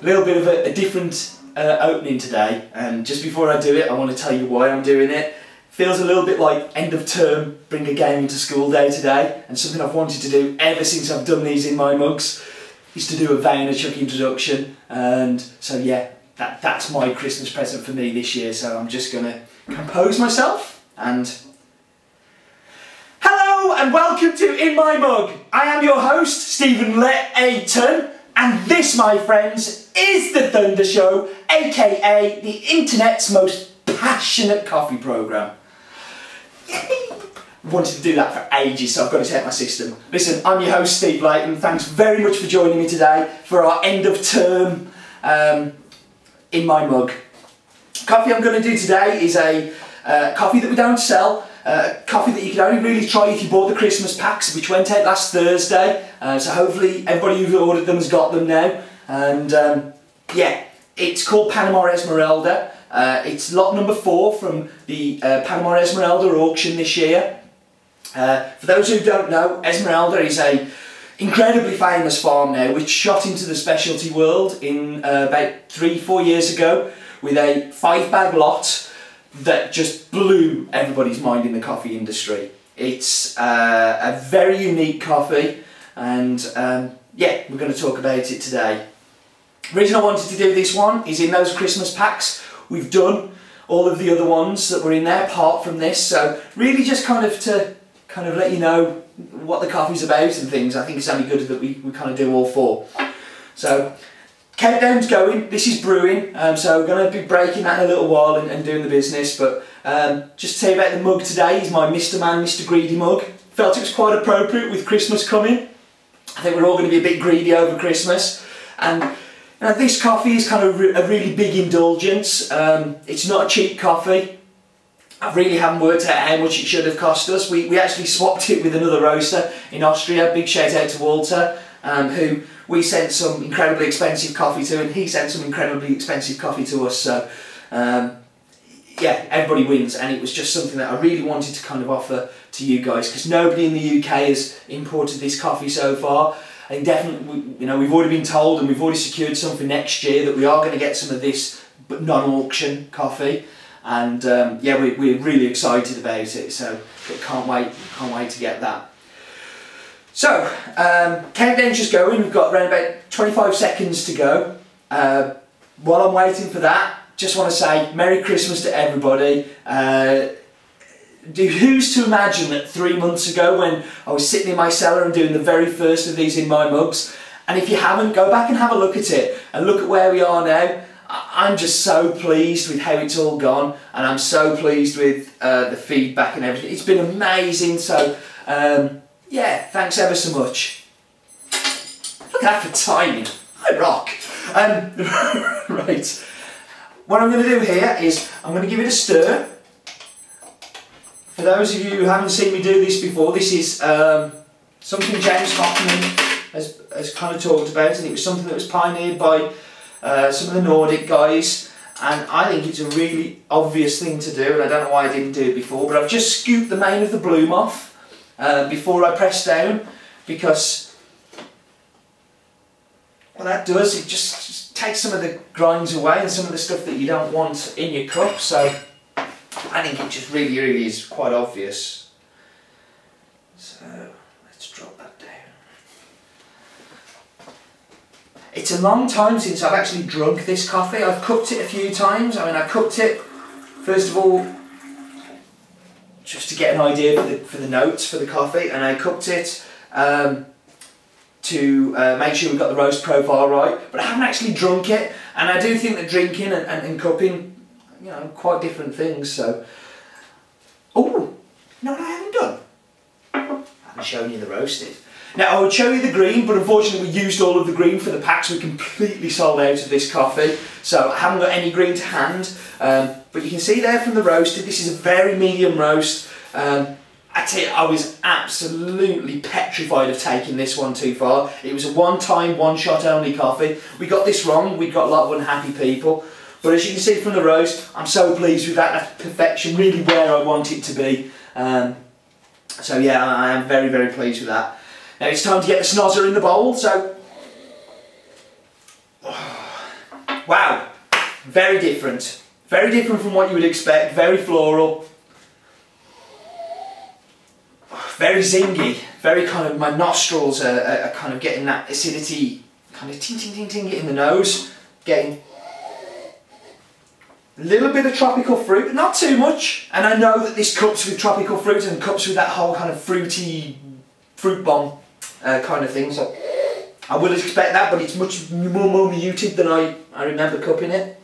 a little bit of a, a different uh, opening today, and just before I do it, I want to tell you why I'm doing it. Feels a little bit like end of term, bring a game into school day today, and something I've wanted to do ever since I've done these in my mugs is to do a Vaynerchuk introduction, and so yeah, that, that's my Christmas present for me this year, so I'm just to compose myself and Hello and welcome to In My Mug. I am your host, Stephen Leighton, and this, my friends, is The Thunder Show, aka the internet's most passionate coffee programme. Wanted to do that for ages, so I've got to take my system. Listen, I'm your host, Steve Leighton. Thanks very much for joining me today for our end of term um, In My Mug. Coffee I'm going to do today is a uh, coffee that we don't sell, uh, coffee that you can only really try if you bought the Christmas packs, which went out last Thursday. Uh, so hopefully everybody who's ordered them has got them now. And um, yeah, it's called Panama Esmeralda. Uh, it's lot number four from the uh, Panama Esmeralda auction this year. Uh, for those who don't know, Esmeralda is a incredibly famous farm now, which shot into the specialty world in uh, about three, four years ago with a five bag lot that just blew everybody's mind in the coffee industry. It's uh, a very unique coffee, and um, yeah, we're going to talk about it today. The reason I wanted to do this one is in those Christmas packs, we've done all of the other ones that were in there apart from this, so really just kind of to kind of let you know what the coffee's about and things. I think it's only good that we, we kind of do all four. So countdown's going, this is brewing, um, so we're going to be breaking that in a little while and, and doing the business, but um, just to tell you about the mug today is my Mr. Man, Mr. Greedy mug. Felt it was quite appropriate with Christmas coming. I think we're all going to be a bit greedy over Christmas, and you know, this coffee is kind of a really big indulgence. Um, it's not a cheap coffee. I really haven't worked out how much it should have cost us. We, we actually swapped it with another roaster in Austria. Big shout out to Walter, um, who we sent some incredibly expensive coffee to, and he sent some incredibly expensive coffee to us. So, um, yeah, everybody wins, and it was just something that I really wanted to kind of offer to you guys because nobody in the UK has imported this coffee so far. And definitely, you know, we've already been told and we've already secured some for next year that we are going to get some of this, non-auction coffee. And um, yeah, we, we're really excited about it. So can't wait, can't wait to get that. So, um, countdown's just going, we've got around about 25 seconds to go. Uh, while I'm waiting for that, just want to say Merry Christmas to everybody. Uh, who's to imagine that three months ago when I was sitting in my cellar and doing the very first of these in my mugs, and if you haven't, go back and have a look at it and look at where we are now. I'm just so pleased with how it's all gone, and I'm so pleased with uh, the feedback and everything. It's been amazing. So, um, yeah, thanks ever so much. Look at that for timing. I rock. Um, right. What I'm going to do here is I'm going to give it a stir. For those of you who haven't seen me do this before, this is um, something James Hoffmann has, has kind of talked about, and it was something that was pioneered by uh, some of the Nordic guys. And I think it's a really obvious thing to do, and I don't know why I didn't do it before, but I've just scooped the mane of the bloom off uh, before I press down because what that does, it just, just takes some of the grinds away and some of the stuff that you don't want in your cup. So I think it just really, really is quite obvious. So let's drop that down. It's a long time since I've actually drunk this coffee. I've cooked it a few times. I mean, I cooked it, first of all, just to get an idea for the, for the notes for the coffee and I cooked it um, to uh, make sure we've got the roast profile right but I haven't actually drunk it. And I do think that drinking and, and, and cupping you know quite different things so. Oh no I haven't done? I haven't shown you the roasted. Now I would show you the green but unfortunately we used all of the green for the packs. We completely sold out of this coffee so I haven't got any green to hand. Um, but you can see there from the roasted, this is a very medium roast. Um, I tell you, I was absolutely petrified of taking this one too far. It was a one-time, one-shot only coffee. We got this wrong, we got a lot of unhappy people. But as you can see from the roast, I'm so pleased with that. That's perfection, really where I want it to be. Um, so yeah, I am very, very pleased with that. Now it's time to get the snozzer in the bowl, so... Wow, very different. Very different from what you would expect, very floral. Very zingy, very kind of, my nostrils are, are, are kind of getting that acidity, kind of ting ting ting ting in the nose, getting a little bit of tropical fruit, but not too much. And I know that this cups with tropical fruit and cups with that whole kind of fruity fruit bomb uh, kind of thing. So I would expect that, but it's much more, more muted than I, I remember cupping it.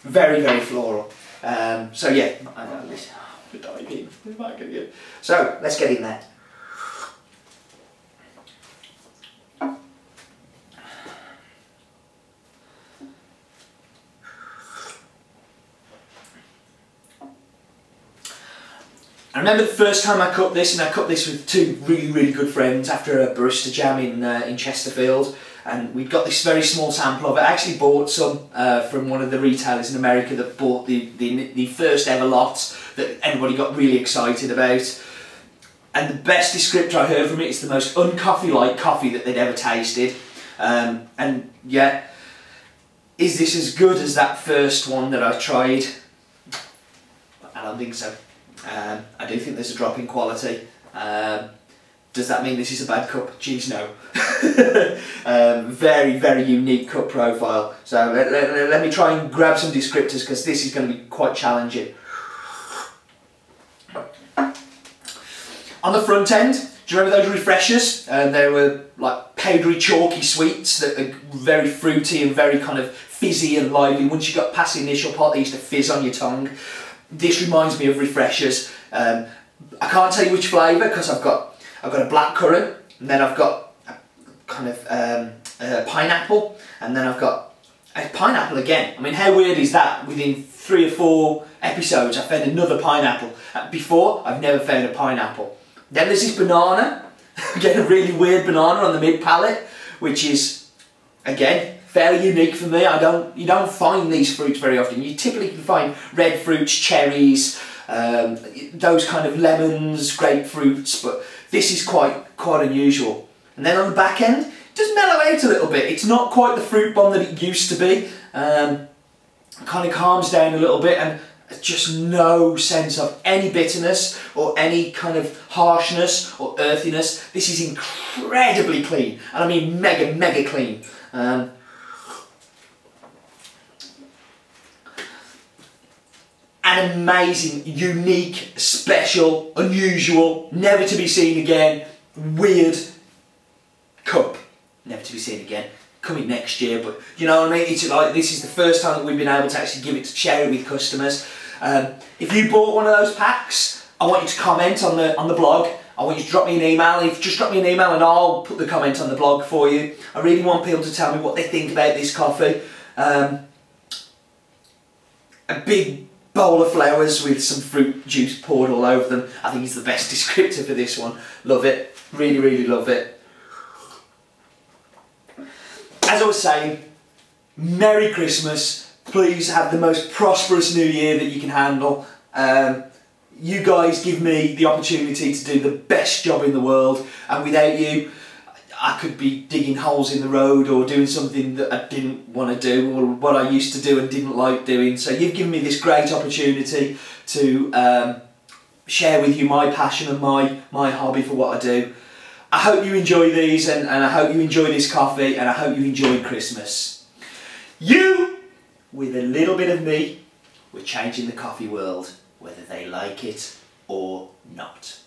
Very, very floral. Um, so yeah, So let's get in there. I remember the first time I cut this, and I cut this with two really, really good friends after a barista jam in uh, in Chesterfield, and we'd got this very small sample of it. I actually bought some uh, from one of the retailers in America that bought the, the the first ever lot that everybody got really excited about. And the best descriptor I heard from it is the most uncoffee-like coffee that they'd ever tasted. Um, and yeah, is this as good as that first one that I tried? I don't think so. Um, I do think there's a drop in quality. Um, does that mean this is a bad cup? Geez, no. um, very, very unique cup profile. So let, let, let me try and grab some descriptors because this is going to be quite challenging. On the front end, do you remember those refreshers? And they were like powdery, chalky sweets that are very fruity and very kind of fizzy and lively. Once you got past the initial part, they used to fizz on your tongue this reminds me of refreshers. Um, I can't tell you which flavour because I've got I've got a black currant and then I've got a kind of um, a pineapple and then I've got a pineapple again. I mean, how weird is that? Within three or four episodes, I found another pineapple. Uh, before, I've never found a pineapple. Then there's this banana. Get a really weird banana on the mid palate, which is again fairly unique for me. I don't, you don't find these fruits very often. You typically can find red fruits, cherries, um, those kind of lemons, grapefruits, but this is quite, quite unusual. And then on the back end, it does mellow out a little bit. It's not quite the fruit bomb that it used to be. Um, kind of calms down a little bit and just no sense of any bitterness or any kind of harshness or earthiness. This is incredibly clean, and I mean mega, mega clean. Um, an amazing, unique, special, unusual, never to be seen again, weird cup. Never to be seen again. Coming next year, but you know what I mean? It's like this is the first time that we've been able to actually give it to share it with customers. Um, if you bought one of those packs, I want you to comment on the on the blog. I want you to drop me an email. If just drop me an email and I'll put the comment on the blog for you. I really want people to tell me what they think about this coffee. Um, a big bowl of flowers with some fruit juice poured all over them. I think is the best descriptor for this one. Love it. Really, really love it. As I was saying, Merry Christmas. Please have the most prosperous new year that you can handle. Um, you guys give me the opportunity to do the best job in the world and without you I could be digging holes in the road or doing something that I didn't want to do or what I used to do and didn't like doing. So you've given me this great opportunity to um, share with you my passion and my, my hobby for what I do. I hope you enjoy these and, and I hope you enjoy this coffee and I hope you enjoy Christmas. You, with a little bit of me, we're changing the coffee world, whether they like it or not.